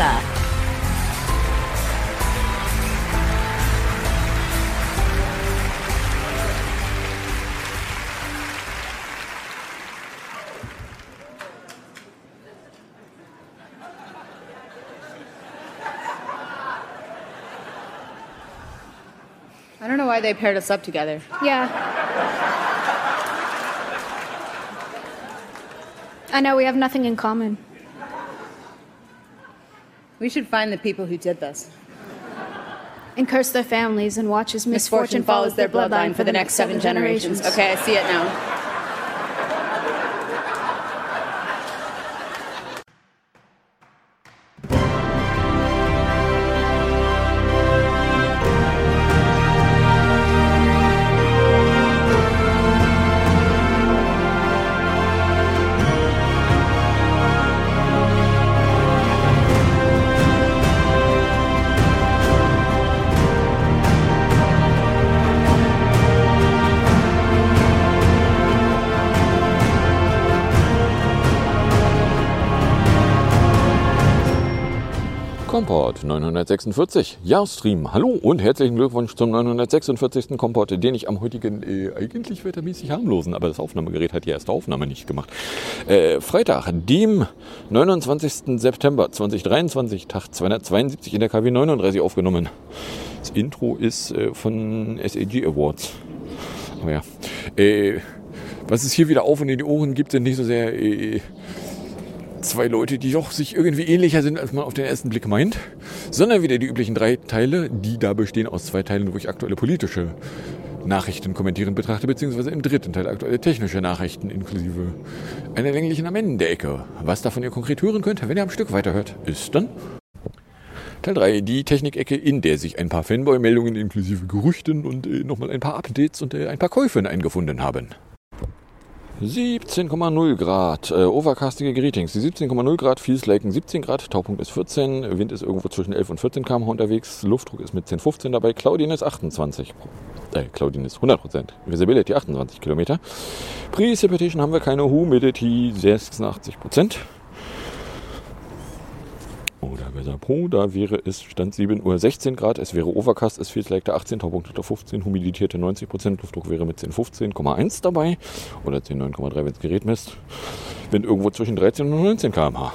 Wasser. I don't know why they paired us up together. Yeah. I know we have nothing in common. We should find the people who did this. And curse their families and watch as misfortune, Misfortune follows their bloodline for the next seven generations. Okay, I see it now. Komport 946. Ja, Stream. Hallo und herzlichen Glückwunsch zum 946. Komport, den ich am heutigen äh, eigentlich wettermäßig harmlosen, aber das Aufnahmegerät hat die erste Aufnahme nicht gemacht. Äh, Freitag, dem 29. September 2023, Tag 272 in der KW 39 aufgenommen. Das Intro ist äh, von SAG Awards. Aber ja. Äh, was es hier wieder auf und in die Ohren gibt, sind nicht so sehr äh, zwei Leute, die doch sich irgendwie ähnlicher sind, als man auf den ersten Blick meint, sondern wieder die üblichen drei Teile, die da bestehen aus zwei Teilen, wo ich aktuelle politische Nachrichten kommentieren betrachte, beziehungsweise im dritten Teil aktuelle technische Nachrichten inklusive einer länglichen am Ende der Ecke. Was davon ihr konkret hören könnt, wenn ihr am Stück weiterhört, ist dann Teil 3, die Technikecke, in der sich ein paar Fanboy-Meldungen inklusive Gerüchten und äh, nochmal ein paar Updates und äh, ein paar Käufen eingefunden haben. 17,0 Grad, äh, overcastige Greetings. Die 17,0 Grad, Feels Laken 17 Grad, Taupunkt ist 14, Wind ist irgendwo zwischen 11 und 14 km unterwegs, Luftdruck ist mit 10, 15 dabei, Cloudiness 28, äh, Cloudiness 100%, Visibility 28 Kilometer. Precipitation haben wir keine, Humidity 86%. Oder Weather Pro, da wäre es Stand 7 Uhr 16 Grad, es wäre Overcast, es feels like 18, Taupunkt 15, Humidität 90% Luftdruck wäre mit 10, 15,1 dabei oder 10,9,3, wenn das Gerät misst. Wind irgendwo zwischen 13 und 19 km/h.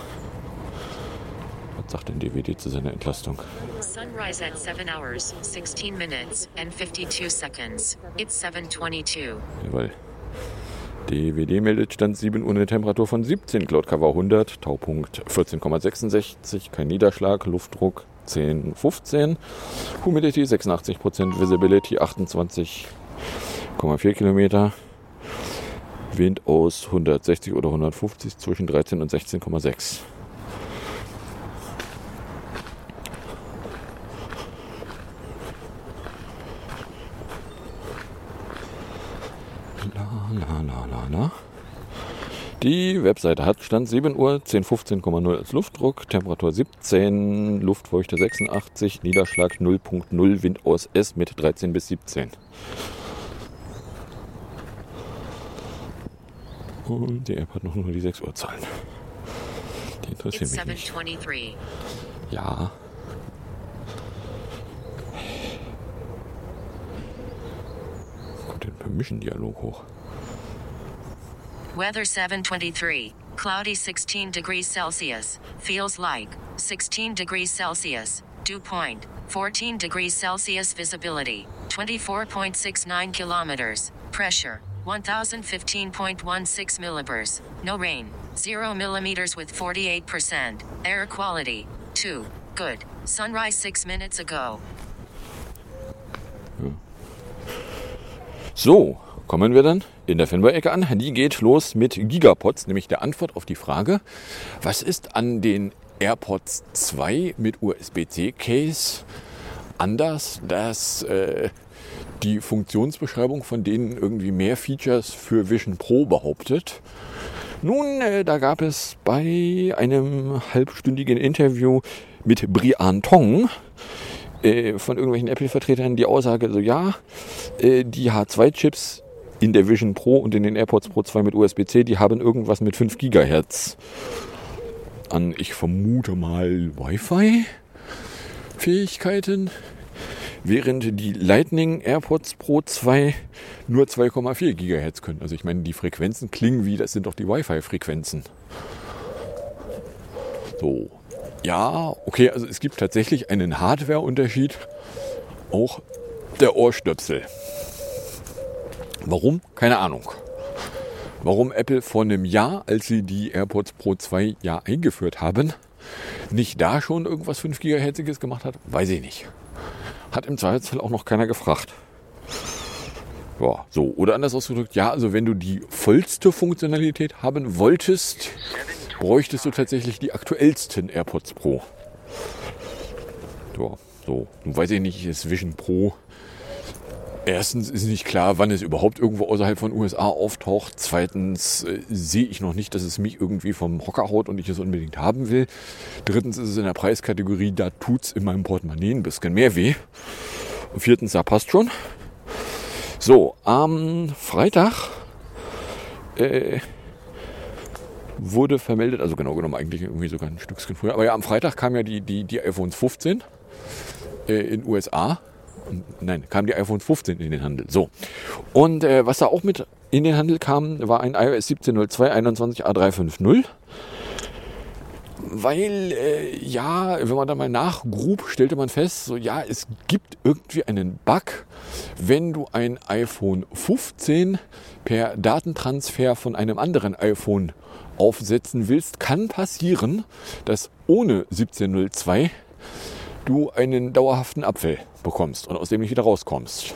Was sagt denn DWD zu seiner Entlastung? Sunrise at 7 hours, 16 minutes, and 52 seconds. It's 722. Jawohl. DWD meldet Stand 7 Uhr eine Temperatur von 17, Cloud Cover 100, Taupunkt 14,66, kein Niederschlag, Luftdruck 10, 15, Humidity 86%, Visibility 28,4 Kilometer, Wind aus 160 oder 150 zwischen 13 und 16,6. Die Webseite hat Stand 7 Uhr 1015,0 als Luftdruck, Temperatur 17, Luftfeuchte 86, Niederschlag 0.0, Wind aus S mit 13 bis 17. Und die App hat noch nur die 6 Uhr Zahlen. Die interessieren It's mich nicht. 723. Ja. Kommt den Permission-Dialog hoch. Weather 723. Cloudy 16 degrees Celsius. Feels like 16 degrees Celsius. Dew point 14 degrees Celsius. Visibility 24.69 kilometers. Pressure 1015.16 millibars. No rain. 0 millimeters with 48%. Air quality 2. Good. Sunrise 6 minutes ago. So, kommen wir dann in der Fanboy-Ecke an. Die geht los mit Gigapods, nämlich der Antwort auf die Frage, was ist an den AirPods 2 mit USB-C-Case anders, dass äh, die Funktionsbeschreibung von denen irgendwie mehr Features für Vision Pro behauptet. Nun, äh, da gab es bei einem halbstündigen Interview mit Brian Tong äh, von irgendwelchen Apple-Vertretern die Aussage, so ja, äh, die H2-Chips in der Vision Pro und in den AirPods Pro 2 mit USB-C, die haben irgendwas mit 5 Gigahertz an, ich vermute mal, Wi-Fi-Fähigkeiten, während die Lightning AirPods Pro 2 nur 2,4 Gigahertz können. Also ich meine, die Frequenzen klingen wie, das sind doch die Wi-Fi-Frequenzen. So, ja, okay, also es gibt tatsächlich einen Hardware-Unterschied, auch der Ohrstöpsel. Warum? Keine Ahnung. Warum Apple vor einem Jahr, als sie die AirPods Pro 2 ja eingeführt haben, nicht da schon irgendwas 5 GHz gemacht hat, weiß ich nicht. Hat im Zweifelsfall auch noch keiner gefragt. Ja, so. Oder anders ausgedrückt, ja, also wenn du die vollste Funktionalität haben wolltest, bräuchtest du tatsächlich die aktuellsten AirPods Pro. Ja, so. Nun weiß ich nicht, ist Vision Pro. Erstens ist nicht klar, wann es überhaupt irgendwo außerhalb von USA auftaucht. Zweitens äh, sehe ich noch nicht, dass es mich irgendwie vom Hocker haut und ich es unbedingt haben will. Drittens ist es in der Preiskategorie, da tut es in meinem Portemonnaie ein bisschen mehr weh. Und viertens, da passt schon. So, am Freitag äh, wurde vermeldet, also genau genommen eigentlich irgendwie sogar ein Stückchen früher, aber ja, am Freitag kam ja die, die, die iPhones 15 äh, in USA. Nein, kam die iPhone 15 in den Handel. So. Und äh, was da auch mit in den Handel kam, war ein iOS 17.02 21A350. Weil, äh, ja, wenn man da mal nachgrub, stellte man fest, so, ja, es gibt irgendwie einen Bug, wenn du ein iPhone 15 per Datentransfer von einem anderen iPhone aufsetzen willst, kann passieren, dass ohne 1702 du einen dauerhaften Apfel bekommst und aus dem nicht wieder rauskommst.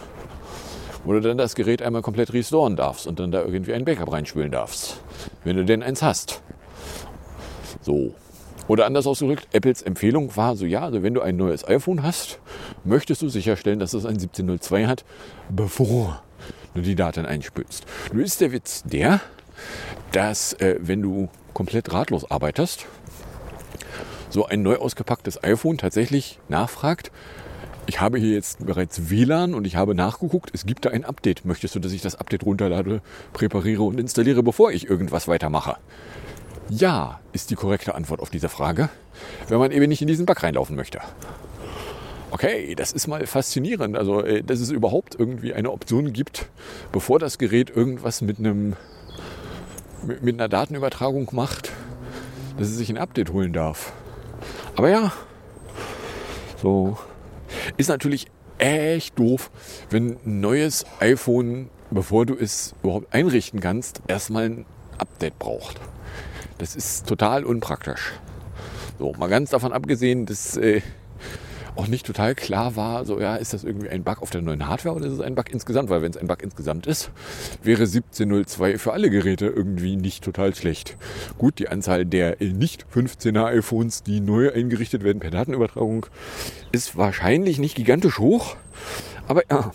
Du dann das Gerät einmal komplett restoren darfst und dann da irgendwie ein Backup reinspülen darfst. Wenn du denn eins hast. So. Oder anders ausgedrückt, Apples Empfehlung war so, ja, also wenn du ein neues iPhone hast, möchtest du sicherstellen, dass es ein 1702 hat, bevor du die Daten einspülst. Nun ist der Witz der, dass äh, wenn du komplett ratlos arbeitest, so ein neu ausgepacktes iPhone tatsächlich nachfragt, ich habe hier jetzt bereits WLAN und ich habe nachgeguckt, es gibt da ein Update. Möchtest du, dass ich das Update runterlade, präpariere und installiere, bevor ich irgendwas weitermache? Ja, ist die korrekte Antwort auf diese Frage, wenn man eben nicht in diesen Bug reinlaufen möchte. Okay, das ist mal faszinierend. Also, äh, dass es überhaupt irgendwie eine Option gibt, bevor das Gerät irgendwas mit einem mit einer Datenübertragung macht, dass es sich ein Update holen darf. Aber ja, so ist natürlich echt doof, wenn ein neues iPhone, bevor du es überhaupt einrichten kannst, erstmal ein Update braucht. Das ist total unpraktisch. So, mal ganz davon abgesehen, dass äh, auch nicht total klar war, so ja, ist das irgendwie ein Bug auf der neuen Hardware oder ist es ein Bug insgesamt? Weil wenn es ein Bug insgesamt ist, wäre 1702 für alle Geräte irgendwie nicht total schlecht. Gut, die Anzahl der nicht 15er iPhones, die neu eingerichtet werden per Datenübertragung, ist wahrscheinlich nicht gigantisch hoch. Aber ja.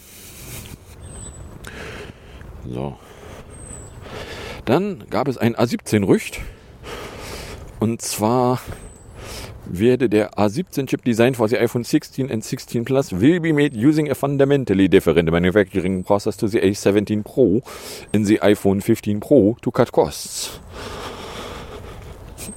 So. Dann gab es ein A17-Rücht. Und zwar werde der A17-Chip designed for the iPhone 16 and 16 Plus will be made using a fundamentally different manufacturing process to the A17 Pro in the iPhone 15 Pro to cut costs.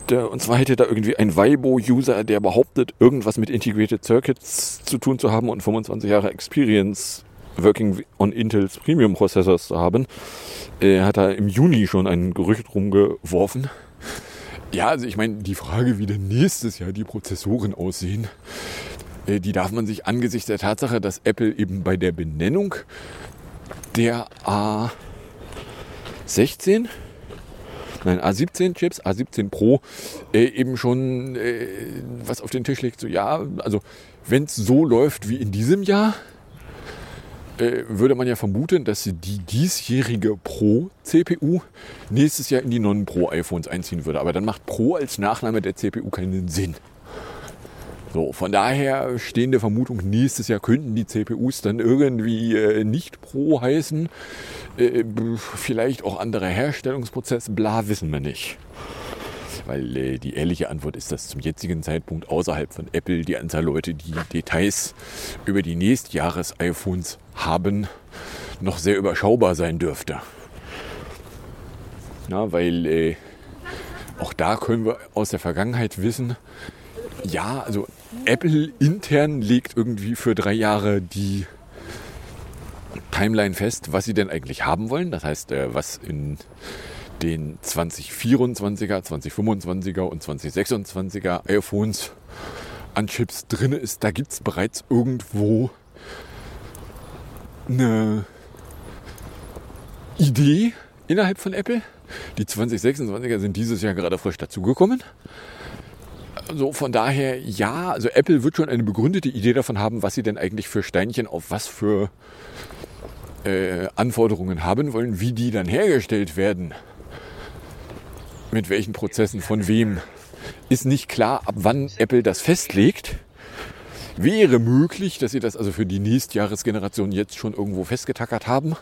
Der, und zwar hätte da irgendwie ein Weibo-User, der behauptet, irgendwas mit Integrated Circuits zu tun zu haben und 25 Jahre Experience working on Intels Premium Processors zu haben, äh, hat er im Juni schon ein Gerücht rumgeworfen ja, also ich meine, die Frage, wie denn nächstes Jahr die Prozessoren aussehen, äh, die darf man sich angesichts der Tatsache, dass Apple eben bei der Benennung der A16, nein, A17 Chips, A17 Pro, äh, eben schon äh, was auf den Tisch legt. So, ja, also wenn es so läuft wie in diesem Jahr, äh, würde man ja vermuten, dass die diesjährige Pro-CPU nächstes Jahr in die Non-Pro-iPhones einziehen würde. Aber dann macht Pro als Nachname der CPU keinen Sinn. So, von daher stehende Vermutung, nächstes Jahr könnten die CPUs dann irgendwie äh, nicht Pro heißen. Äh, vielleicht auch andere Herstellungsprozesse, bla, wissen wir nicht. Weil äh, die ehrliche Antwort ist, dass zum jetzigen Zeitpunkt außerhalb von Apple die Anzahl Leute, die Details über die Nächstjahres-iPhones haben, noch sehr überschaubar sein dürfte. Na, weil äh, auch da können wir aus der Vergangenheit wissen, ja, also Apple intern legt irgendwie für drei Jahre die Timeline fest, was sie denn eigentlich haben wollen. Das heißt, äh, was in den 2024er, 2025er und 2026er iPhones an Chips drin ist, da gibt es bereits irgendwo eine Idee innerhalb von Apple. Die 2026er sind dieses Jahr gerade frisch dazugekommen. Also von daher, ja, also Apple wird schon eine begründete Idee davon haben, was sie denn eigentlich für Steinchen auf was für äh, Anforderungen haben wollen, wie die dann hergestellt werden. Mit welchen Prozessen, von wem. Ist nicht klar, ab wann Apple das festlegt. Wäre möglich, dass sie das also für die Nächstjahresgeneration jetzt schon irgendwo festgetackert haben.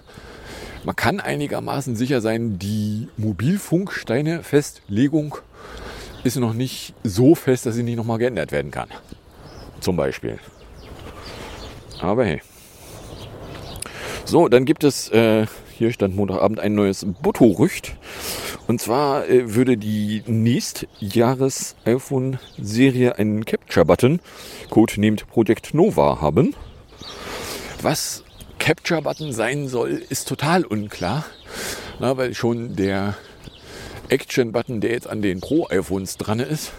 Man kann einigermaßen sicher sein, die Mobilfunksteine-Festlegung ist noch nicht so fest, dass sie nicht nochmal geändert werden kann. Zum Beispiel. Aber hey. So, dann gibt es, äh, hier stand Montagabend ein neues Butto-Rücht. Und zwar äh, würde die Nächstjahres-iPhone-Serie einen Capture-Button, codenamed Project Nova, haben. Was Capture-Button sein soll, ist total unklar. Na, weil schon der Action-Button, der jetzt an den Pro-iPhones dran ist,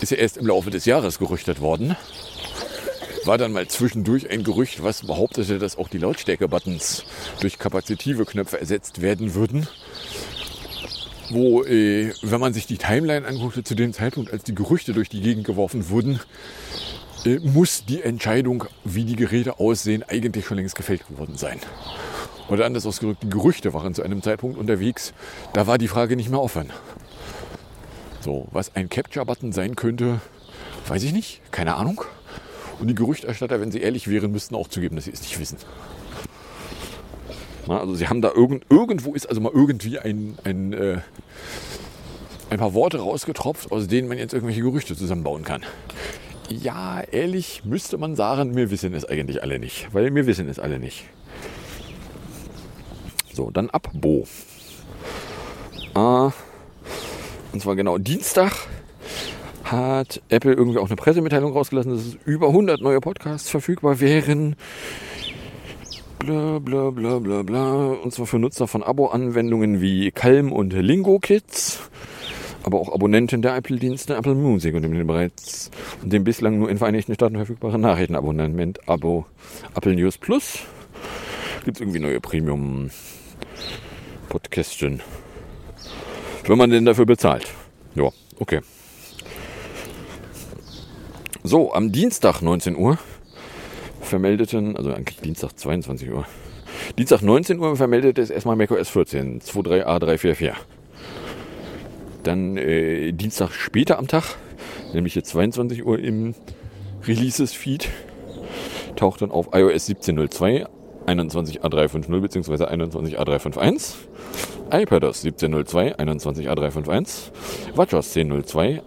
ist ja erst im Laufe des Jahres gerüchtet worden. War dann mal zwischendurch ein Gerücht, was behauptete, dass auch die Lautstärke-Buttons durch kapazitive Knöpfe ersetzt werden würden. Wo, äh, wenn man sich die Timeline anguckte, zu dem Zeitpunkt, als die Gerüchte durch die Gegend geworfen wurden, äh, muss die Entscheidung, wie die Geräte aussehen, eigentlich schon längst gefällt worden sein. Oder anders ausgedrückt, die Gerüchte waren zu einem Zeitpunkt unterwegs, da war die Frage nicht mehr offen. So, was ein Capture-Button sein könnte, weiß ich nicht, keine Ahnung. Und die Gerüchterstatter, wenn sie ehrlich wären, müssten auch zugeben, dass sie es nicht wissen. Na, also sie haben da irgend, irgendwo ist also mal irgendwie ein, ein, äh, ein paar Worte rausgetropft, aus denen man jetzt irgendwelche Gerüchte zusammenbauen kann. Ja, ehrlich müsste man sagen, wir wissen es eigentlich alle nicht, weil wir wissen es alle nicht. So, dann Abo. Äh, und zwar genau Dienstag hat Apple irgendwie auch eine Pressemitteilung rausgelassen, dass es über 100 neue Podcasts verfügbar wären. Bla bla bla bla bla. Und zwar für Nutzer von Abo-Anwendungen wie Calm und Lingo Kids aber auch Abonnenten der Apple-Dienste Apple Music und dem bereits und dem bislang nur in Vereinigten Staaten verfügbaren Nachrichtenabonnement Abo Apple News Plus gibt es irgendwie neue Premium Podcastchen. Wenn man denn dafür bezahlt. Ja, okay. So, am Dienstag 19 Uhr vermeldeten, also eigentlich Dienstag 22 Uhr. Dienstag 19 Uhr vermeldete es erstmal macOS 14 23A344. Dann äh, Dienstag später am Tag, nämlich jetzt 22 Uhr im Releases-Feed, taucht dann auf iOS 17.02 21A350 bzw. 21A351, iPadOS 17.02 21A351, WatchOS 10.02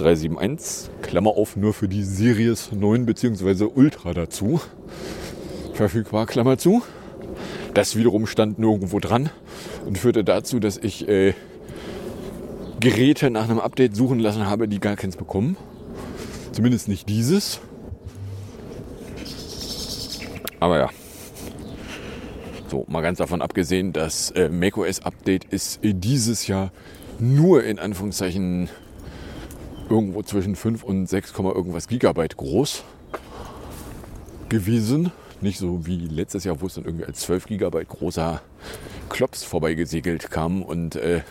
21R371, Klammer auf, nur für die Series 9 bzw. Ultra dazu, verfügbar, Klammer zu. Das wiederum stand nirgendwo dran und führte dazu, dass ich äh, Geräte nach einem Update suchen lassen habe, die gar keins bekommen. Zumindest nicht dieses. Aber ja. So, mal ganz davon abgesehen, das äh, macOS Update ist äh, dieses Jahr nur in Anführungszeichen irgendwo zwischen 5 und 6, irgendwas Gigabyte groß gewesen. Nicht so wie letztes Jahr, wo es dann irgendwie als 12 Gigabyte großer Klops vorbeigesegelt kam und äh,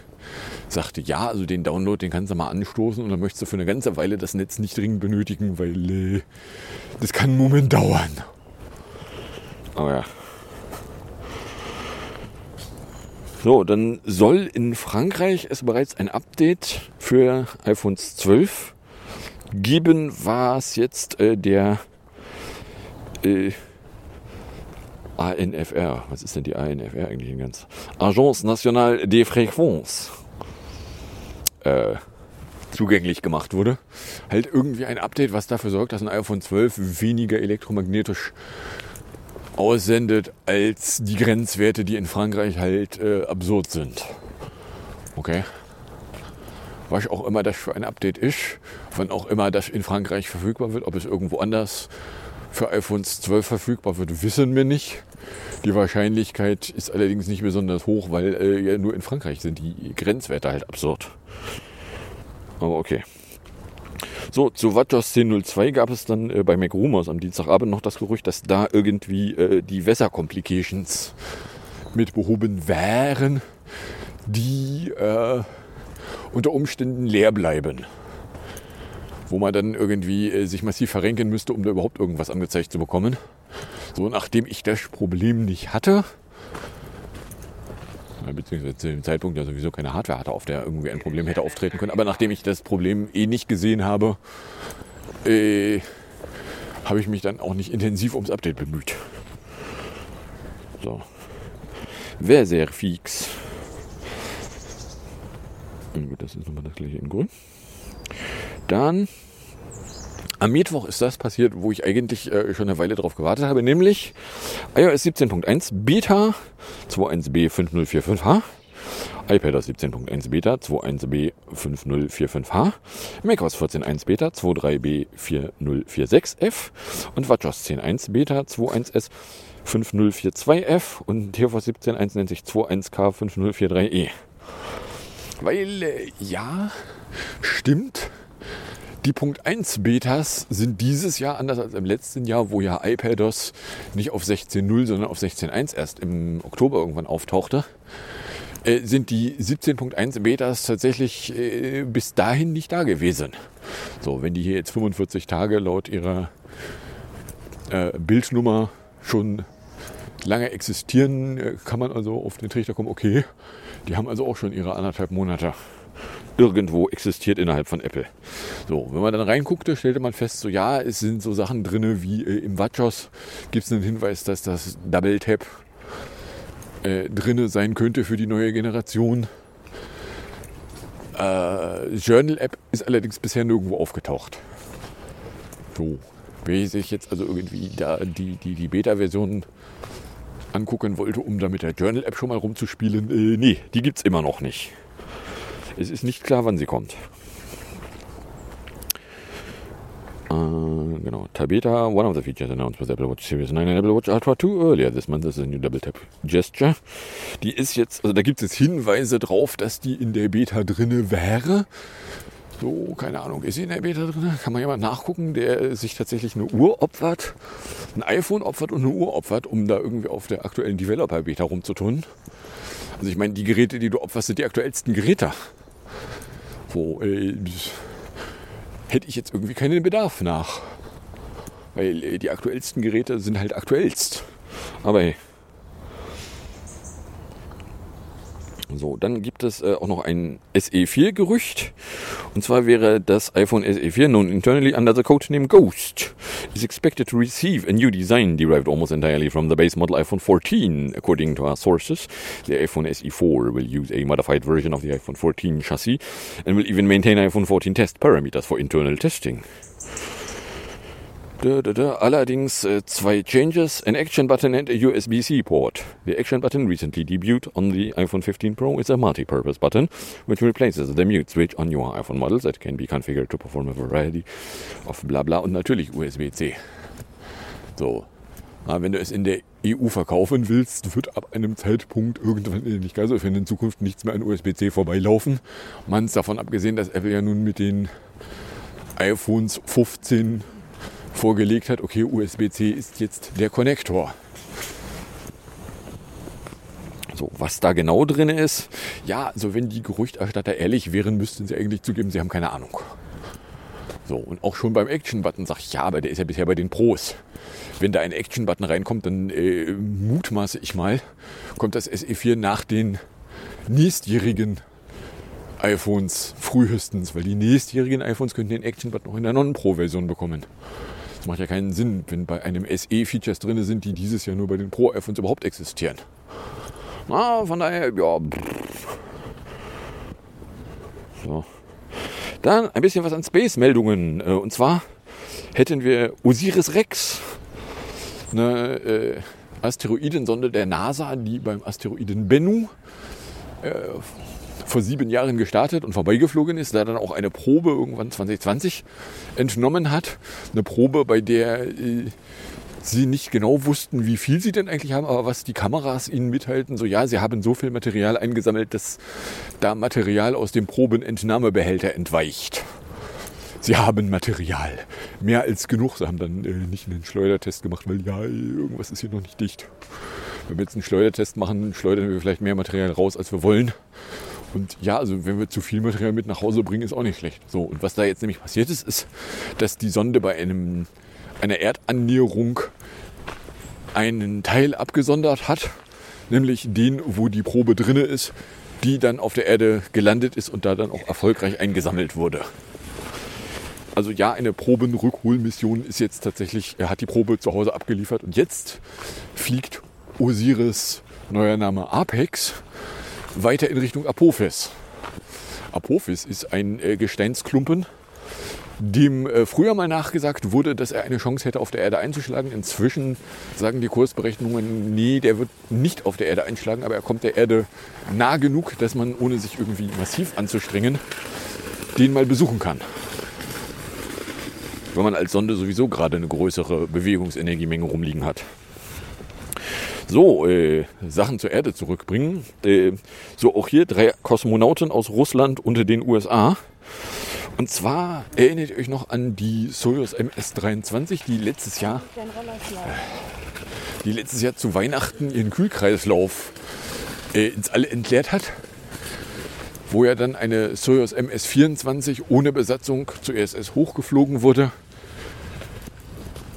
sagte, ja, also den Download, den kannst du mal anstoßen und dann möchtest du für eine ganze Weile das Netz nicht dringend benötigen, weil äh, das kann einen Moment dauern. Aber ja. So, dann soll in Frankreich es bereits ein Update für iPhones 12 geben, was jetzt äh, der äh, ANFR, was ist denn die ANFR eigentlich ganz? Agence Nationale des Fréquences äh, zugänglich gemacht wurde. Halt irgendwie ein Update, was dafür sorgt, dass ein iPhone 12 weniger elektromagnetisch aussendet als die Grenzwerte, die in Frankreich halt äh, absurd sind. Okay. was auch immer das für ein Update ist, wann auch immer das in Frankreich verfügbar wird, ob es irgendwo anders für iPhones 12 verfügbar wird, wissen wir nicht. Die Wahrscheinlichkeit ist allerdings nicht besonders hoch, weil äh, ja nur in Frankreich sind die Grenzwerte halt absurd. Aber okay. So, zu WatchOS 10.02 gab es dann äh, bei MacRumors am Dienstagabend noch das Gerücht, dass da irgendwie äh, die Wässer-Complications mit behoben wären, die äh, unter Umständen leer bleiben. Wo man dann irgendwie äh, sich massiv verrenken müsste, um da überhaupt irgendwas angezeigt zu bekommen. So, nachdem ich das Problem nicht hatte, beziehungsweise zu dem Zeitpunkt ja sowieso keine Hardware hatte, auf der irgendwie ein Problem hätte auftreten können, aber nachdem ich das Problem eh nicht gesehen habe, äh, habe ich mich dann auch nicht intensiv ums Update bemüht. So. Wäre sehr fix. Das ist nochmal das gleiche in grün. Dann am Mittwoch ist das passiert, wo ich eigentlich äh, schon eine Weile darauf gewartet habe, nämlich iOS 17.1 Beta 21b 5045H, iPadOS 17.1 Beta 21b 5045H, macOS 14.1 Beta 23b 4046F und WatchOS 10.1 Beta 21s 5042F und tvOS 17.1 nennt sich 21K 5043E. Weil, äh, ja, stimmt, die Punkt 1 Betas sind dieses Jahr anders als im letzten Jahr, wo ja iPadOS nicht auf 16.0, sondern auf 16.1 erst im Oktober irgendwann auftauchte. Äh, sind die 17.1 Betas tatsächlich äh, bis dahin nicht da gewesen. So, wenn die hier jetzt 45 Tage laut ihrer äh, Bildnummer schon lange existieren, äh, kann man also auf den Trichter kommen, okay, die haben also auch schon ihre anderthalb Monate irgendwo existiert innerhalb von Apple. So, wenn man dann reinguckte, stellte man fest, so ja, es sind so Sachen drin wie äh, im WatchOS gibt es einen Hinweis, dass das Double Tap äh, drinne sein könnte für die neue Generation. Äh, Journal App ist allerdings bisher nirgendwo aufgetaucht. So, wenn ich sich jetzt also irgendwie da die, die, die Beta-Version angucken wollte, um da mit der Journal App schon mal rumzuspielen, äh, nee, die gibt es immer noch nicht. Es ist nicht klar, wann sie kommt. Äh, genau. Tabeta, one of the features announced with Apple Watch Series 9 and Apple Watch Ultra 2 earlier this month is a new Double Tap Gesture. Die ist jetzt, also da gibt es Hinweise drauf, dass die in der Beta drinne wäre. So, keine Ahnung, ist sie in der Beta drin? Kann man jemand nachgucken, der sich tatsächlich eine Uhr opfert, ein iPhone opfert und eine Uhr opfert, um da irgendwie auf der aktuellen Developer-Beta rumzutun? Also ich meine, die Geräte, die du opferst, sind die aktuellsten Geräte. Wo äh, hätte ich jetzt irgendwie keinen Bedarf nach. Weil äh, die aktuellsten Geräte sind halt aktuellst. Aber hey. So, dann gibt es äh, auch noch ein SE4-Gerücht. Und zwar wäre das iPhone SE4, known internally under the codename Ghost, is expected to receive a new design derived almost entirely from the base model iPhone 14. According to our sources, the iPhone SE4 will use a modified version of the iPhone 14 chassis and will even maintain iPhone 14 test parameters for internal testing. Da, da, da. Allerdings äh, zwei Changes, an Action Button and a USB-C port. The Action Button recently debuted on the iPhone 15 Pro is a multi-purpose button which replaces the mute switch on newer iPhone models that can be configured to perform a variety of bla bla und natürlich USB-C. So, Na, wenn du es in der EU verkaufen willst, wird ab einem Zeitpunkt irgendwann, äh, nicht ganz so, in Zukunft nichts mehr an USB-C vorbeilaufen. Man ist davon abgesehen, dass Apple ja nun mit den iPhones 15 vorgelegt hat, okay, USB-C ist jetzt der Konnektor. So, was da genau drin ist, ja, also wenn die Gerüchterstatter ehrlich wären, müssten sie eigentlich zugeben, sie haben keine Ahnung. So, und auch schon beim Action-Button sage ich, ja, aber der ist ja bisher bei den Pros. Wenn da ein Action-Button reinkommt, dann äh, mutmaße ich mal, kommt das SE4 nach den nächstjährigen iPhones frühestens, weil die nächstjährigen iPhones könnten den Action-Button noch in der Non-Pro-Version bekommen. Das macht ja keinen Sinn, wenn bei einem SE Features drin sind, die dieses Jahr nur bei den Pro-iPhones überhaupt existieren. Na, von daher, ja. So. Dann ein bisschen was an Space-Meldungen. Äh, und zwar hätten wir Osiris Rex, eine äh, Asteroidensonde der NASA, die beim Asteroiden Bennu äh, vor sieben Jahren gestartet und vorbeigeflogen ist, da dann auch eine Probe irgendwann 2020 entnommen hat. Eine Probe, bei der äh, sie nicht genau wussten, wie viel sie denn eigentlich haben, aber was die Kameras ihnen mithalten, so ja, sie haben so viel Material eingesammelt, dass da Material aus dem Probenentnahmebehälter entweicht. Sie haben Material. Mehr als genug. Sie haben dann äh, nicht einen Schleudertest gemacht, weil ja, irgendwas ist hier noch nicht dicht. Wenn wir jetzt einen Schleudertest machen, schleudern wir vielleicht mehr Material raus, als wir wollen. Und ja, also wenn wir zu viel Material mit nach Hause bringen, ist auch nicht schlecht. So, und was da jetzt nämlich passiert ist, ist, dass die Sonde bei einem, einer Erdannäherung einen Teil abgesondert hat, nämlich den, wo die Probe drinne ist, die dann auf der Erde gelandet ist und da dann auch erfolgreich eingesammelt wurde. Also ja, eine Probenrückholmission ist jetzt tatsächlich, er hat die Probe zu Hause abgeliefert und jetzt fliegt Osiris, neuer Name Apex, weiter in Richtung Apophis. Apophis ist ein äh, Gesteinsklumpen, dem äh, früher mal nachgesagt wurde, dass er eine Chance hätte, auf der Erde einzuschlagen. Inzwischen sagen die Kursberechnungen, nee, der wird nicht auf der Erde einschlagen, aber er kommt der Erde nah genug, dass man, ohne sich irgendwie massiv anzustrengen, den mal besuchen kann. Wenn man als Sonde sowieso gerade eine größere Bewegungsenergiemenge rumliegen hat. So, äh, Sachen zur Erde zurückbringen. Äh, so, auch hier drei Kosmonauten aus Russland und den USA. Und zwar erinnert ihr euch noch an die Soyuz MS-23, die letztes Jahr, die letztes Jahr zu Weihnachten ihren Kühlkreislauf äh, ins All entleert hat. Wo ja dann eine Soyuz MS-24 ohne Besatzung zur ISS hochgeflogen wurde.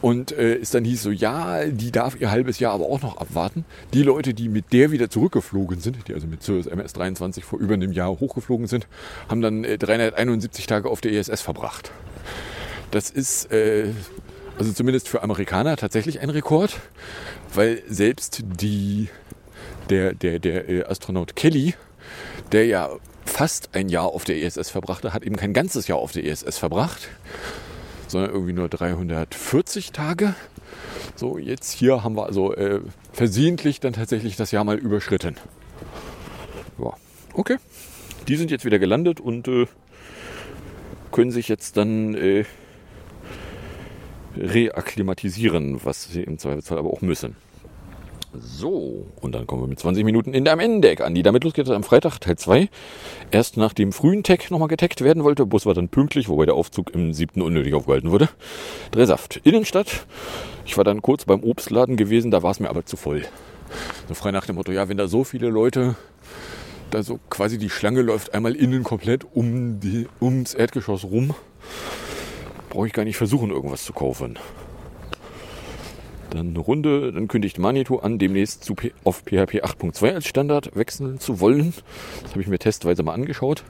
Und äh, es dann hieß so, ja, die darf ihr halbes Jahr aber auch noch abwarten. Die Leute, die mit der wieder zurückgeflogen sind, die also mit Soyuz MS-23 vor über einem Jahr hochgeflogen sind, haben dann äh, 371 Tage auf der ISS verbracht. Das ist äh, also zumindest für Amerikaner tatsächlich ein Rekord, weil selbst die, der, der, der äh, Astronaut Kelly, der ja fast ein Jahr auf der ISS verbrachte, hat eben kein ganzes Jahr auf der ISS verbracht, sondern irgendwie nur 340 Tage. So, jetzt hier haben wir also äh, versehentlich dann tatsächlich das Jahr mal überschritten. Ja, okay. Die sind jetzt wieder gelandet und äh, können sich jetzt dann äh, reakklimatisieren, was sie im Zweifelsfall aber auch müssen. So, und dann kommen wir mit 20 Minuten in der Am-Deck an. Die damit los geht es am Freitag, Teil 2. Erst nach dem frühen Tag nochmal getaggt werden wollte. Bus war dann pünktlich, wobei der Aufzug im siebten unnötig aufgehalten wurde. Drehsaft. Innenstadt. Ich war dann kurz beim Obstladen gewesen, da war es mir aber zu voll. So frei nach dem Motto, ja, wenn da so viele Leute, da so quasi die Schlange läuft einmal innen komplett um die, ums Erdgeschoss rum, brauche ich gar nicht versuchen, irgendwas zu kaufen. Dann eine Runde, dann kündigt Manitou an, demnächst zu auf PHP 8.2 als Standard wechseln zu wollen. Das habe ich mir testweise mal angeschaut.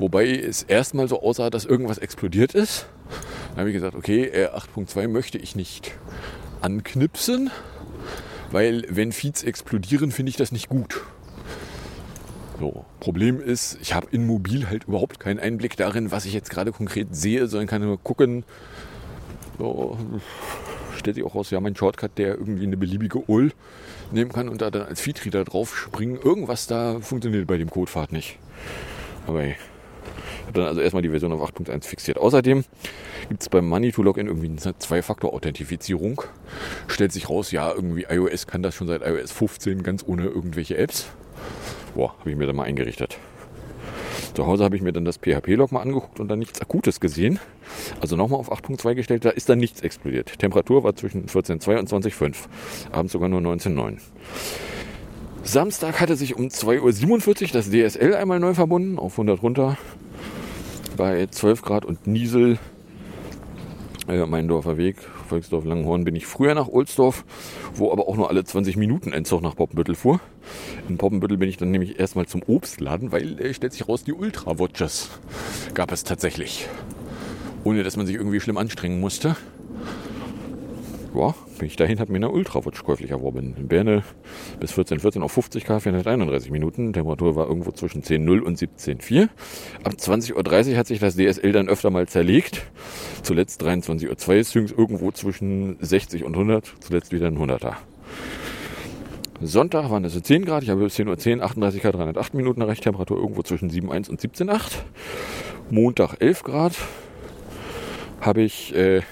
Wobei es erstmal so aussah, dass irgendwas explodiert ist. Dann habe ich gesagt, okay, äh, 8.2 möchte ich nicht anknipsen, weil wenn Feeds explodieren, finde ich das nicht gut. So, Problem ist, ich habe in Mobil halt überhaupt keinen Einblick darin, was ich jetzt gerade konkret sehe, sondern kann nur gucken, so, stellt sich auch raus, ja, mein Shortcut, der irgendwie eine beliebige UL nehmen kann und da dann als Feedreader drauf springen. Irgendwas da funktioniert bei dem Codepfad nicht. Aber ich habe dann also erstmal die Version auf 8.1 fixiert. Außerdem gibt es beim Money-to-Login irgendwie eine Zwei-Faktor-Authentifizierung. Stellt sich raus, ja, irgendwie iOS kann das schon seit iOS 15 ganz ohne irgendwelche Apps. Boah, habe ich mir da mal eingerichtet. Zu Hause habe ich mir dann das PHP-Log mal angeguckt und dann nichts Akutes gesehen. Also nochmal auf 8.2 gestellt, da ist dann nichts explodiert. Temperatur war zwischen 14.2 und 20.5. Abends sogar nur 19.9. Samstag hatte sich um 2.47 Uhr das DSL einmal neu verbunden, auf 100 runter. Bei 12 Grad und Niesel, äh, Meindorfer Weg, Volksdorf Langenhorn, bin ich früher nach Ohlsdorf, wo aber auch nur alle 20 Minuten ein Zug nach Poppenbüttel fuhr. In Poppenbüttel bin ich dann nämlich erstmal zum Obstladen, weil äh, stellt sich raus, die Ultra Watches gab es tatsächlich. Ohne dass man sich irgendwie schlimm anstrengen musste. Ja, bin ich dahin, habe mir eine Ultrawatch käuflich erworben. In Berne bis 14.14 auf 50 K, 431 Minuten. Temperatur war irgendwo zwischen 10.0 und 17.4. Ab 20.30 Uhr hat sich das DSL dann öfter mal zerlegt. Zuletzt 23.02 Uhr, Syncs irgendwo zwischen 60 und 100. Zuletzt wieder ein 100er. Sonntag waren es so 10 Grad. Ich habe bis 10.10 Uhr 10, 38 Grad, 308 Minuten erreicht. Temperatur irgendwo zwischen 7,1 und 17,8. Montag 11 Grad. Habe ich äh,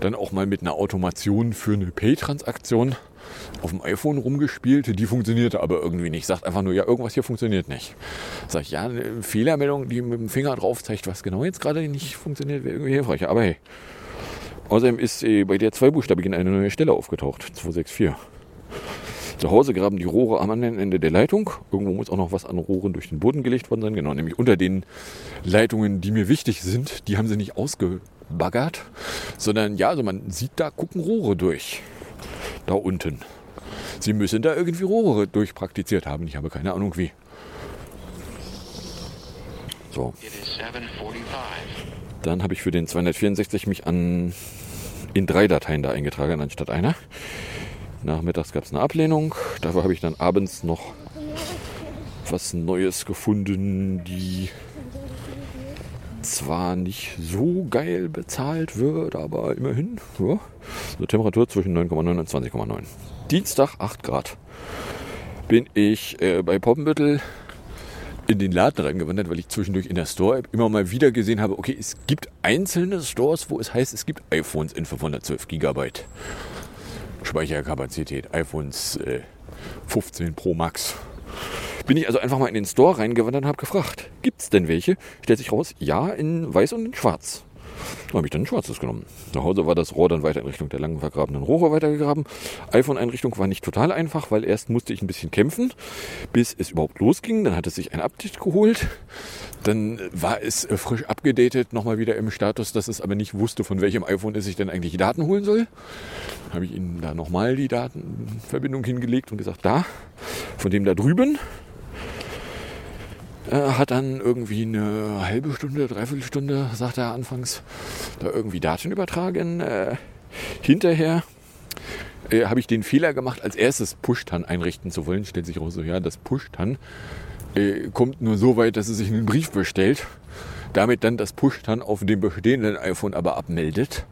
dann auch mal mit einer Automation für eine Pay-Transaktion auf dem iPhone rumgespielt. Die funktionierte aber irgendwie nicht. Sagt einfach nur, ja, irgendwas hier funktioniert nicht. Sag ich, ja, eine Fehlermeldung, die mit dem Finger drauf zeigt, was genau jetzt gerade nicht funktioniert, wäre irgendwie hilfreich. Aber hey. Außerdem ist äh, bei der zweibuchstabig in eine neue Stelle aufgetaucht. 264. Zu Hause graben die Rohre am anderen Ende der Leitung. Irgendwo muss auch noch was an Rohren durch den Boden gelegt worden sein. Genau, nämlich unter den Leitungen, die mir wichtig sind. Die haben sie nicht ausgebaggert, sondern ja, also man sieht, da gucken Rohre durch. Da unten. Sie müssen da irgendwie Rohre durchpraktiziert haben. Ich habe keine Ahnung wie. So. Dann habe ich für den 264 mich an in drei Dateien da eingetragen, anstatt einer. Nachmittags gab es eine Ablehnung. Dafür habe ich dann abends noch was Neues gefunden, die zwar nicht so geil bezahlt wird, aber immerhin. Ja. Eine Temperatur zwischen 9,9 und 20,9. Dienstag 8 Grad. Bin ich äh, bei Poppenbüttel in den Laden reingewandert, weil ich zwischendurch in der Store-App immer mal wieder gesehen habe, okay, es gibt einzelne Stores, wo es heißt, es gibt iPhones in 512 Gigabyte. Speicherkapazität, iPhones äh, 15 Pro Max. Bin ich also einfach mal in den Store reingewandert und habe gefragt, gibt es denn welche? Stellt sich raus, ja, in weiß und in schwarz. Da habe ich dann ein schwarzes genommen. Zu Hause war das Rohr dann weiter in Richtung der langen vergrabenen Rohre weitergegraben. iPhone-Einrichtung war nicht total einfach, weil erst musste ich ein bisschen kämpfen, bis es überhaupt losging. Dann hat es sich ein Update geholt. Dann war es äh, frisch abgedatet, nochmal wieder im Status, dass es aber nicht wusste, von welchem iPhone es sich denn eigentlich die Daten holen soll. Dann habe ich ihnen da nochmal die Datenverbindung hingelegt und gesagt, da, von dem da drüben, hat dann irgendwie eine halbe Stunde, dreiviertel Stunde, sagt er anfangs, da irgendwie Daten übertragen. Äh, hinterher äh, habe ich den Fehler gemacht, als erstes Push-Tan einrichten zu wollen. Stellt sich raus, so ja, das Push-Tan äh, kommt nur so weit, dass es sich einen Brief bestellt. Damit dann das Push-Tan auf dem bestehenden iPhone aber abmeldet.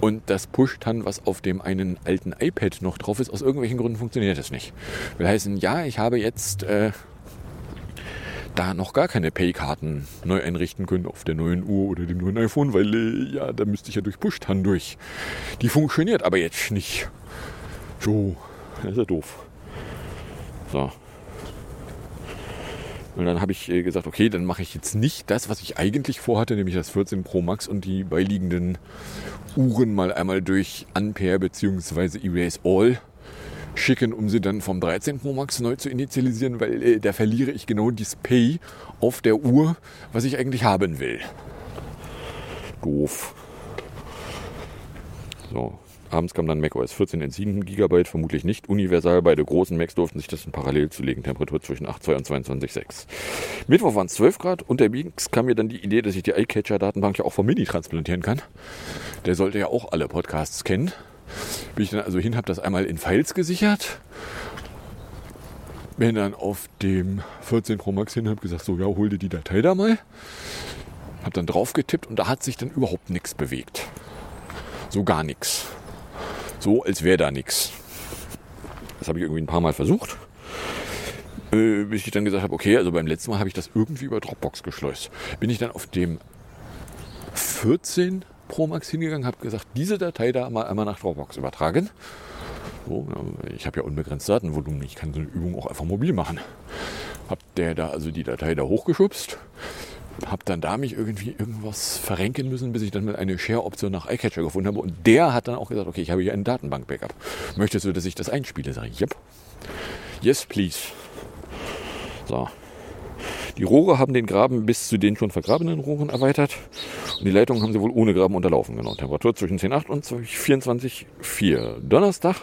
Und das Push-Tan, was auf dem einen alten iPad noch drauf ist, aus irgendwelchen Gründen funktioniert das nicht. Will heißen, ja, ich habe jetzt äh, da noch gar keine Paykarten neu einrichten können auf der neuen Uhr oder dem neuen iPhone, weil äh, ja, da müsste ich ja durch Push-Tan durch. Die funktioniert aber jetzt nicht. So, das ist ja doof. So. Und dann habe ich äh, gesagt, okay, dann mache ich jetzt nicht das, was ich eigentlich vorhatte, nämlich das 14 Pro Max und die beiliegenden Uhren mal einmal durch Ampere bzw. Erase All schicken, um sie dann vom 13 Pro Max neu zu initialisieren, weil äh, da verliere ich genau das Pay auf der Uhr, was ich eigentlich haben will. Doof. So, abends kam dann macOS 14 in 7 GB, vermutlich nicht universal. Beide großen Macs durften sich das in parallel zulegen. Temperatur zwischen 8,2 und 22,6. Mittwoch waren es 12 Grad. Unterwegs kam mir dann die Idee, dass ich die iCatcher-Datenbank ja auch vom Mini transplantieren kann. Der sollte ja auch alle Podcasts kennen. Bin ich dann also hin, habe das einmal in Files gesichert. Bin dann auf dem 14 Pro Max hin, habe gesagt, so ja, hol dir die Datei da mal. Habe dann drauf getippt und da hat sich dann überhaupt nichts bewegt. So gar nichts. So, als wäre da nichts. Das habe ich irgendwie ein paar Mal versucht. Äh, bis ich dann gesagt habe, okay, also beim letzten Mal habe ich das irgendwie über Dropbox geschleust. Bin ich dann auf dem 14 Pro Max hingegangen, habe gesagt, diese Datei da mal einmal nach Dropbox übertragen. So, ich habe ja unbegrenzt Datenvolumen, ich kann so eine Übung auch einfach mobil machen. Hab der da also die Datei da hochgeschubst, hab dann da mich irgendwie irgendwas verrenken müssen, bis ich dann mal eine Share-Option nach iCatcher gefunden habe. Und der hat dann auch gesagt, okay, ich habe hier ein Datenbank-Backup. Möchtest du, dass ich das einspiele? Sag ich, yep. Yes, please. So, die Rohre haben den Graben bis zu den schon vergrabenen Rohren erweitert. Und die Leitungen haben sie wohl ohne Graben unterlaufen. Genau. Temperatur zwischen 10,8 und 24,4. Donnerstag,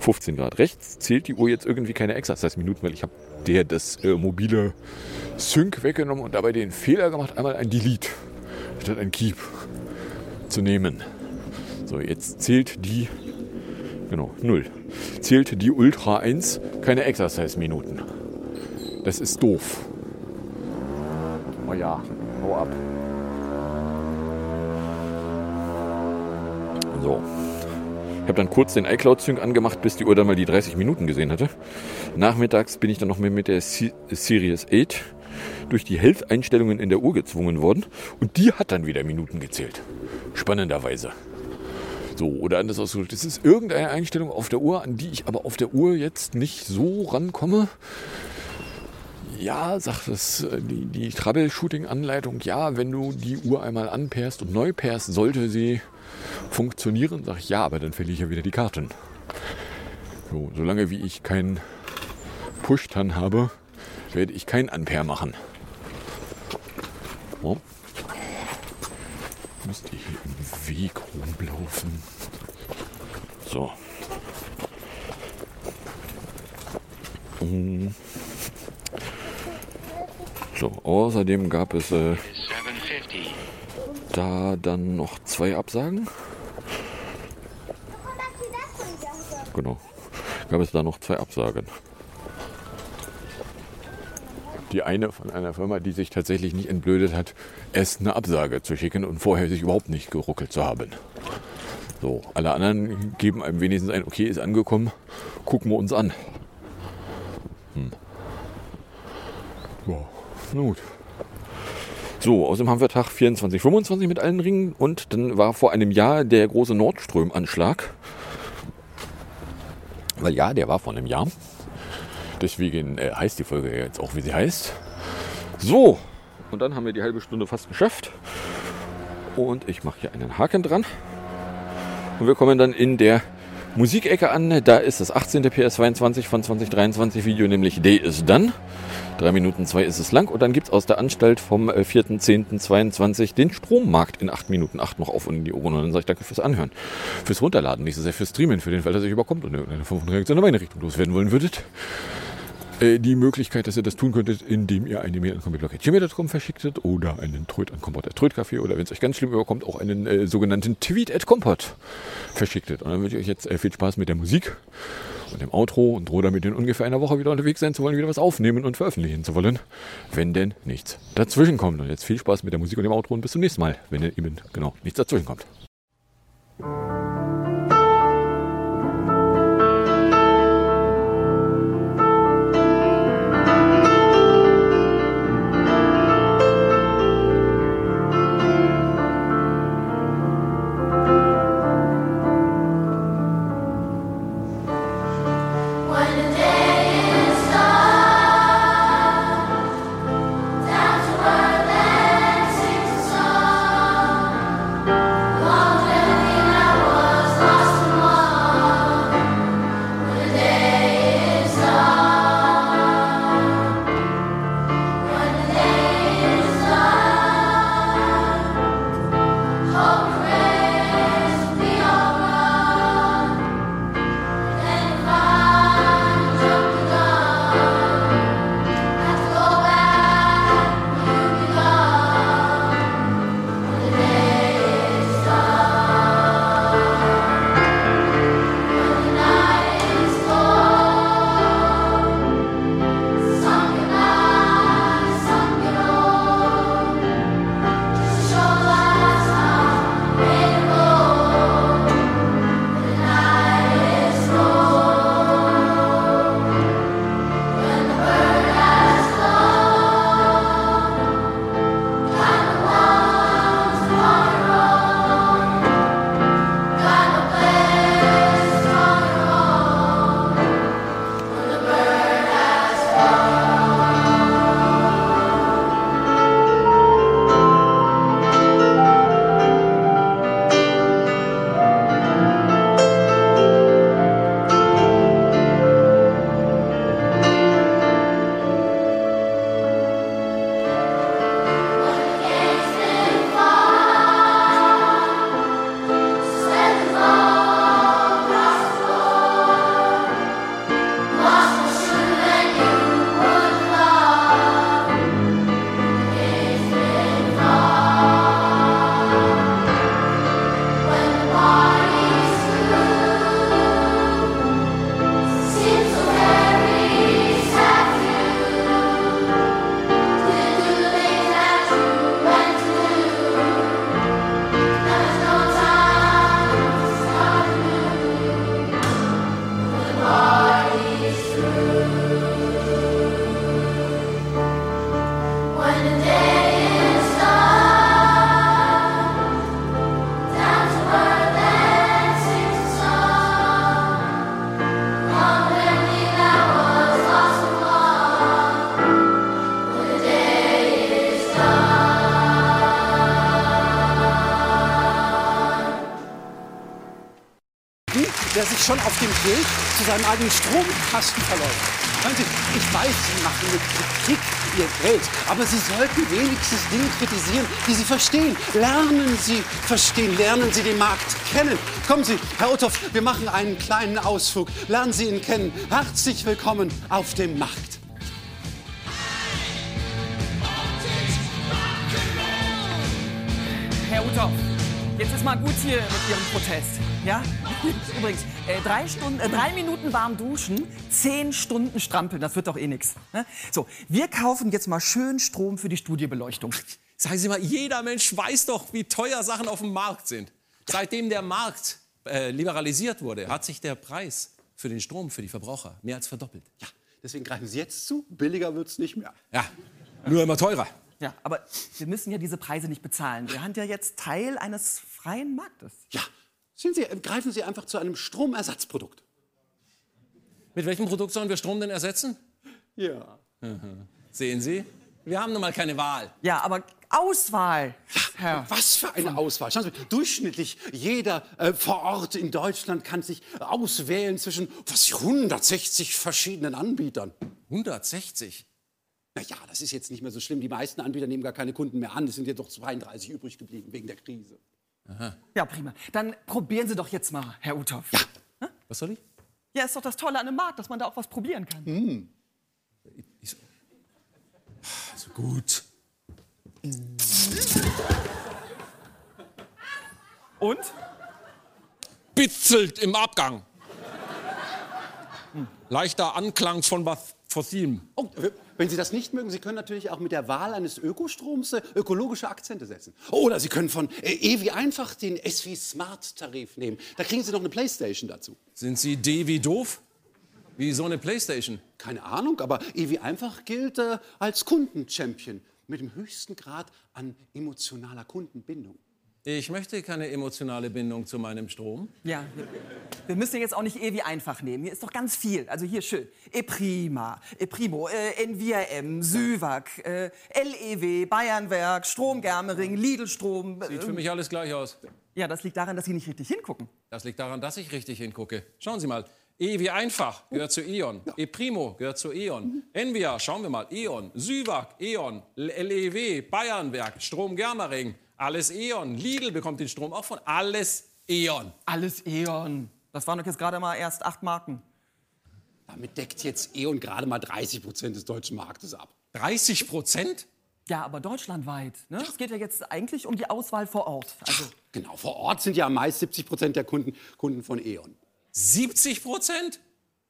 15 Grad rechts. Zählt die Uhr jetzt irgendwie keine Exercise-Minuten, weil ich habe der das äh, mobile Sync weggenommen und dabei den Fehler gemacht, einmal ein Delete statt ein Keep zu nehmen. So, jetzt zählt die, genau, 0. Zählt die Ultra 1 keine Exercise-Minuten. Das ist doof. Oh ja, hau ab. So. Ich habe dann kurz den iCloud-Sync angemacht, bis die Uhr dann mal die 30 Minuten gesehen hatte. Nachmittags bin ich dann noch mit der Series 8 durch die Health-Einstellungen in der Uhr gezwungen worden und die hat dann wieder Minuten gezählt. Spannenderweise. So, oder anders ausgedrückt, das ist irgendeine Einstellung auf der Uhr, an die ich aber auf der Uhr jetzt nicht so rankomme. Ja, sagt das äh, die, die Troubleshooting-Anleitung, ja, wenn du die Uhr einmal anpairst und neu pairst, sollte sie funktionieren. Sag ich, ja, aber dann verliere ich ja wieder die Karten. So, solange wie ich keinen Push-Tan habe, werde ich kein Ampere machen. Oh. Müsste hier im Weg rumlaufen. So. Mm. So, außerdem gab es äh, da dann noch zwei Absagen. Genau. Gab es da noch zwei Absagen. Die eine von einer Firma, die sich tatsächlich nicht entblödet hat, erst eine Absage zu schicken und vorher sich überhaupt nicht geruckelt zu haben. So, alle anderen geben einem wenigstens ein, okay, ist angekommen, gucken wir uns an. Hm. Ja, na gut. So, außerdem haben wir Tag 24, 25 mit allen Ringen und dann war vor einem Jahr der große Nordström-Anschlag. Weil ja, der war vor einem Jahr. Deswegen äh, heißt die Folge jetzt auch, wie sie heißt. So, und dann haben wir die halbe Stunde fast geschafft. Und ich mache hier einen Haken dran. Und wir kommen dann in der Musikecke an. Da ist das 18. PS22 von 2023 Video, nämlich Day is Done. 3 Minuten 2 ist es lang. Und dann gibt es aus der Anstalt vom 4.10.22 den Strommarkt in 8 Minuten 8 noch auf und in die Ohren. Und dann sage ich danke fürs Anhören, fürs Runterladen, nicht so sehr fürs Streamen, für den Fall, dass ihr überkommt und irgendeine Form von Reaktion in meine Richtung loswerden wollen würdet. Äh, die Möglichkeit, dass ihr das tun könntet, indem ihr eine Mail an comicblog.gmail.com verschicktet oder einen Tröd an Kompott Trödcafé oder wenn es euch ganz schlimm überkommt, auch einen äh, sogenannten Tweet at Kompott verschicktet. Und dann wünsche ich euch jetzt äh, viel Spaß mit der Musik und dem Outro und drohe damit in ungefähr einer Woche wieder unterwegs sein zu wollen, wieder was aufnehmen und veröffentlichen zu wollen, wenn denn nichts dazwischen kommt. Und jetzt viel Spaß mit der Musik und dem Outro und bis zum nächsten Mal, wenn eben genau nichts dazwischen kommt. one der sich schon auf dem Weg zu seinem eigenen Stromkasten verläuft. Sie, ich weiß, Sie machen mit Kritik Ihr Geld, aber Sie sollten wenigstens Dinge kritisieren, die Sie verstehen. Lernen Sie verstehen, lernen Sie den Markt kennen. Kommen Sie, Herr Uthoff, wir machen einen kleinen Ausflug. Lernen Sie ihn kennen. Herzlich willkommen auf dem Markt. Herr Uthoff, jetzt ist mal gut hier mit Ihrem Protest. Ja? Übrigens, äh, drei, Stunden, äh, drei Minuten warm duschen, zehn Stunden strampeln, das wird doch eh nix. Ne? So, wir kaufen jetzt mal schön Strom für die Studiebeleuchtung. Sagen Sie mal, jeder Mensch weiß doch, wie teuer Sachen auf dem Markt sind. Seitdem der Markt äh, liberalisiert wurde, hat sich der Preis für den Strom für die Verbraucher mehr als verdoppelt. Ja, deswegen greifen Sie jetzt zu. Billiger wird's nicht mehr. Ja, nur immer teurer. Ja, aber wir müssen ja diese Preise nicht bezahlen. Wir sind ja jetzt Teil eines freien Marktes. Ja, sehen Sie, greifen Sie einfach zu einem Stromersatzprodukt. Mit welchem Produkt sollen wir Strom denn ersetzen? Ja. Sehen Sie, wir haben nun mal keine Wahl. Ja, aber Auswahl, Herr. Was für eine Auswahl. Schauen Sie, durchschnittlich jeder äh, vor Ort in Deutschland kann sich auswählen zwischen was 160 verschiedenen Anbietern. 160. Na ja, das ist jetzt nicht mehr so schlimm. Die meisten Anbieter nehmen gar keine Kunden mehr an. Es sind jetzt doch 32 übrig geblieben wegen der Krise. Ja, prima. Dann probieren Sie doch jetzt mal, Herr Uthoff. Ja. Was soll ich? Ja, ist doch das Tolle an einem Markt, dass man da auch was probieren kann. ich so, also gut. Und? Bitzelt im Abgang. Hm. Leichter Anklang von was Fossilem. Oh, wenn Sie das nicht mögen, Sie können natürlich auch mit der Wahl eines Ökostroms äh, ökologische Akzente setzen. Oder Sie können von äh, E wie einfach den S wie Smart Tarif nehmen. Da kriegen Sie noch eine Playstation dazu. Sind Sie D wie doof? Wie so eine Playstation. Keine Ahnung, aber E wie einfach gilt äh, als Kundenchampion mit dem höchsten Grad an emotionaler Kundenbindung. Ich möchte keine emotionale Bindung zu meinem Strom. Ja, wir, müssen jetzt auch nicht wie einfach nehmen. Hier ist doch ganz viel. Also hier schön. E-Prima, E-Primo, äh, NVRM, Süwag, äh, LEW, Bayernwerk, Strom Germering, Lidl-Strom. Sieht für mich alles gleich aus. Ja, das liegt daran, dass Sie nicht richtig hingucken. Das liegt daran, dass ich richtig hingucke. Schauen Sie mal. E wie einfach gehört zu E.ON. E Primo gehört zu E.ON. Envia, schauen wir mal. E.ON. Süwag, E.ON. LEW, Bayernwerk, Strom Germering. Alles E.ON. Lidl bekommt den Strom auch von alles E.ON. Alles E.ON. Das waren doch jetzt gerade mal erst acht Marken. Damit deckt jetzt E.ON gerade mal 30 Prozent des deutschen Marktes ab. 30 Prozent? Ja, aber deutschlandweit. Ne? Es geht ja jetzt eigentlich um die Auswahl vor Ort. Also, Genau, vor Ort sind ja meist 70 Prozent der Kunden Kunden von E.ON. 70 Prozent?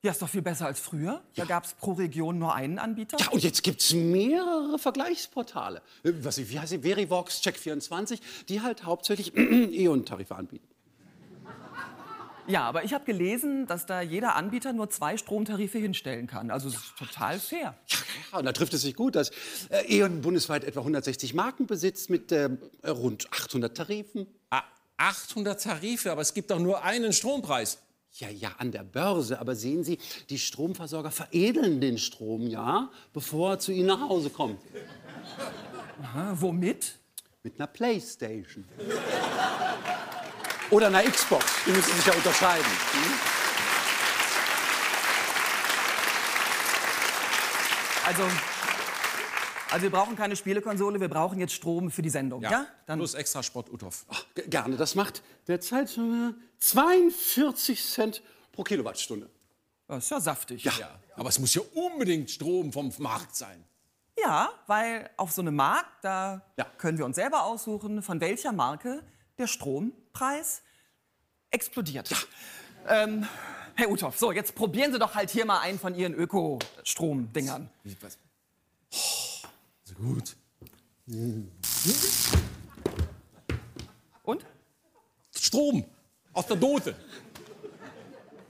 Ja, ist doch viel besser als früher. Da gab es pro Region nur einen Anbieter. Ja, und jetzt gibt es mehrere Vergleichsportale. Äh, Was, wie heißt sie? Verivox, Check24, die halt hauptsächlich E.ON-Tarife anbieten. Ja, aber ich habe gelesen, dass da jeder Anbieter nur zwei Stromtarife hinstellen kann. Also es ist total fair. Ja, ja, und da trifft es sich gut, dass äh, E.ON bundesweit etwa 160 Marken besitzt mit äh, rund 800 Tarifen. Ah, 800 Tarife, aber es gibt doch nur einen Strompreis. Ja, ja, an der Börse. Aber sehen Sie, die Stromversorger veredeln den Strom, ja, bevor er zu Ihnen nach Hause kommt. Ah, womit? Mit einer Playstation. Oder einer Xbox. Die müssen sich ja unterscheiden. Hm? Also, also wir brauchen keine Spielekonsole, wir brauchen jetzt Strom für die Sendung, ja? Dann, Plus extra Sport Uthoff. Ach, gerne. Das macht derzeit äh, 42 Cent pro Kilowattstunde. das ist ja saftig. Ja. Ja, aber es muss ja unbedingt Strom vom Markt sein. Ja, weil auf so einem Markt, da Ja. können wir uns selber aussuchen, von welcher Marke der Strompreis explodiert. Ähm, Herr Uthoff, so, jetzt probieren Sie doch halt hier mal einen von Ihren Ökostromdingern. Was? So gut. Und? Strom aus der Dose.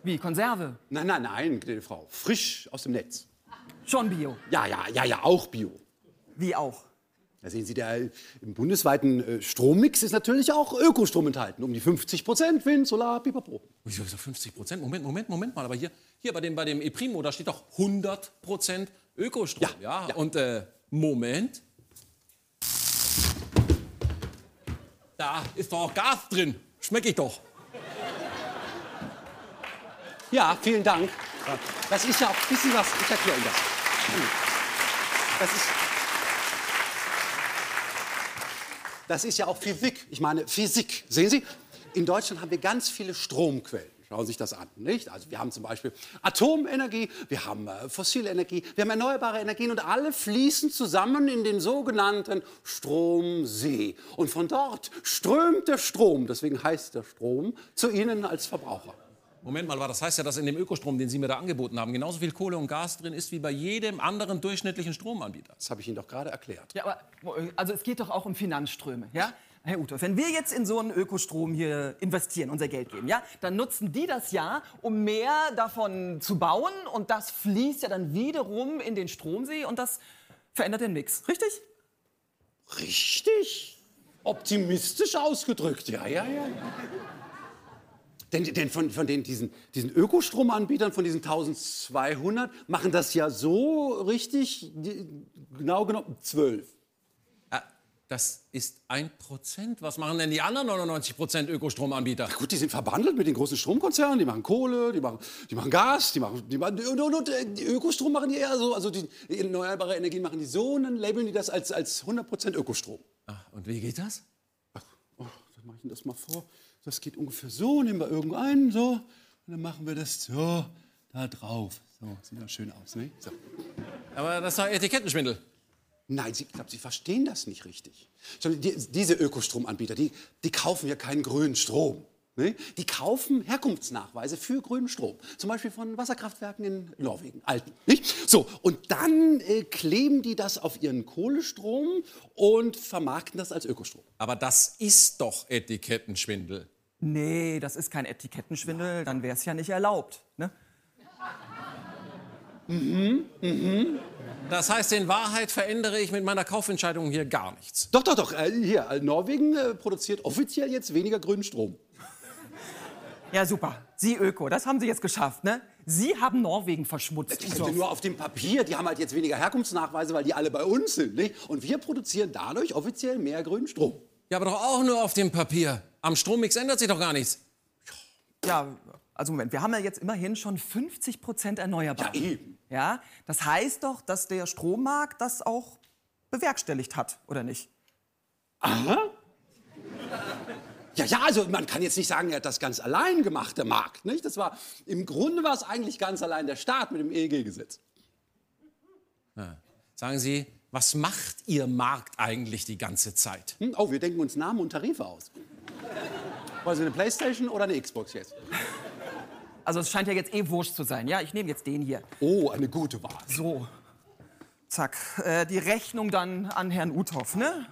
Wie, Konserve? Nein, nein, nein, gnädige Frau. Frisch aus dem Netz. Schon Bio. Ja, ja, ja, ja, auch Bio. Wie auch. Da sehen Sie, der, im bundesweiten äh, Strommix ist natürlich auch Ökostrom enthalten. Um die 50 Prozent Wind, Solar, Pipapo. Wieso ist das 50 Prozent? Moment, Moment, Moment mal. Aber hier, hier bei dem, bei dem E-Primo, da steht doch 100 Prozent Ökostrom. Ja, ja. Und äh, Moment. Da ist doch auch Gas drin. Schmeck ich doch. Ja, vielen Dank. Das ist ja auch, wissen was, ich erkläre Ihnen das. Das ist, das ist ja auch Physik. Ich meine, Physik. Sehen Sie, in Deutschland haben wir ganz viele Stromquellen. Schauen Sie sich das an, nicht? Also wir haben zum Beispiel Atomenergie, wir haben äh, fossile Energie, wir haben erneuerbare Energien und alle fließen zusammen in den sogenannten Stromsee. Und von dort strömt der Strom, deswegen heißt der Strom, zu Ihnen als Verbraucher. Moment mal, das heißt ja, dass in dem Ökostrom, den Sie mir da angeboten haben, genauso viel Kohle und Gas drin ist wie bei jedem anderen durchschnittlichen Stromanbieter. Das habe ich Ihnen doch gerade erklärt. Ja, aber also es geht doch auch um Finanzströme, ja? Herr Uthoff, wenn wir jetzt in so einen Ökostrom hier investieren, unser Geld geben, ja, dann nutzen die das ja, um mehr davon zu bauen und das fließt ja dann wiederum in den Stromsee und das verändert den Mix, richtig? Richtig. Optimistisch ausgedrückt, ja, ja, ja. Denn, denn von, von den, diesen, diesen Ökostromanbietern, von diesen 1200, machen das ja so richtig, genau genommen, zwölf. Das ist ein Prozent. Was machen denn die anderen 99 Prozent Ökostromanbieter? Gut, die sind verbandelt mit den großen Stromkonzernen, die machen Kohle, die machen, die machen Gas, die machen, die machen und, und, und äh, die Ökostrom machen die eher so, also die, erneuerbare Energien machen die so und dann labeln die das als, als 100% Ökostrom. Ah, und wie geht das? Oh, dann mache ich Ihnen das mal vor. Das geht ungefähr so, nehmen wir irgendeinen, so, und dann machen wir das so da drauf. So, sieht ja schön aus, ne? So. Aber das ist doch Etikettenschwindel. Nein, Sie, ich glaube, Sie verstehen das nicht richtig. Die, diese Ökostromanbieter, die, die kaufen ja keinen grünen Strom. Ne? Die kaufen Herkunftsnachweise für grünen Strom. Zum Beispiel von Wasserkraftwerken in Norwegen, alten. Nicht? So, und dann äh, kleben die das auf ihren Kohlestrom und vermarkten das als Ökostrom. Aber das ist doch Etikettenschwindel. Nee, das ist kein Etikettenschwindel, dann wäre es ja nicht erlaubt, ne? Das heißt, in Wahrheit verändere ich mit meiner Kaufentscheidung hier gar nichts. Doch, doch, doch. Äh, hier, äh, Norwegen äh, produziert offiziell jetzt weniger grünen Strom. Ja, super. Sie Öko, das haben Sie jetzt geschafft, ne? Sie haben Norwegen verschmutzt. Die sind ja nur auf dem Papier, die haben halt jetzt weniger Herkunftsnachweise, weil die alle bei uns sind. Nicht? Und wir produzieren dadurch offiziell mehr grünen Strom. Ja, aber doch auch nur auf dem Papier. Am Strommix ändert sich doch gar nichts. Ja, also Moment, wir haben ja jetzt immerhin schon 50 Prozent erneuerbar. Ja, eben. Ja, das heißt doch, dass der Strommarkt das auch bewerkstelligt hat, oder nicht? Ja, ja, also man kann jetzt nicht sagen, er hat das ganz allein gemacht, der Markt. Nicht? Das war, Im Grunde war es eigentlich ganz allein der Staat mit dem EEG-Gesetz. Sagen Sie, was macht Ihr Markt eigentlich die ganze Zeit? Hm? Oh, wir denken uns Namen und Tarife aus. Wollen Sie eine Playstation oder eine Xbox jetzt? Also es scheint ja jetzt eh wurscht zu sein. Ja, ich nehme jetzt den hier. Oh, eine gute Wahl. So. Zack. Äh, die Rechnung dann an Herrn Uthoff, ne?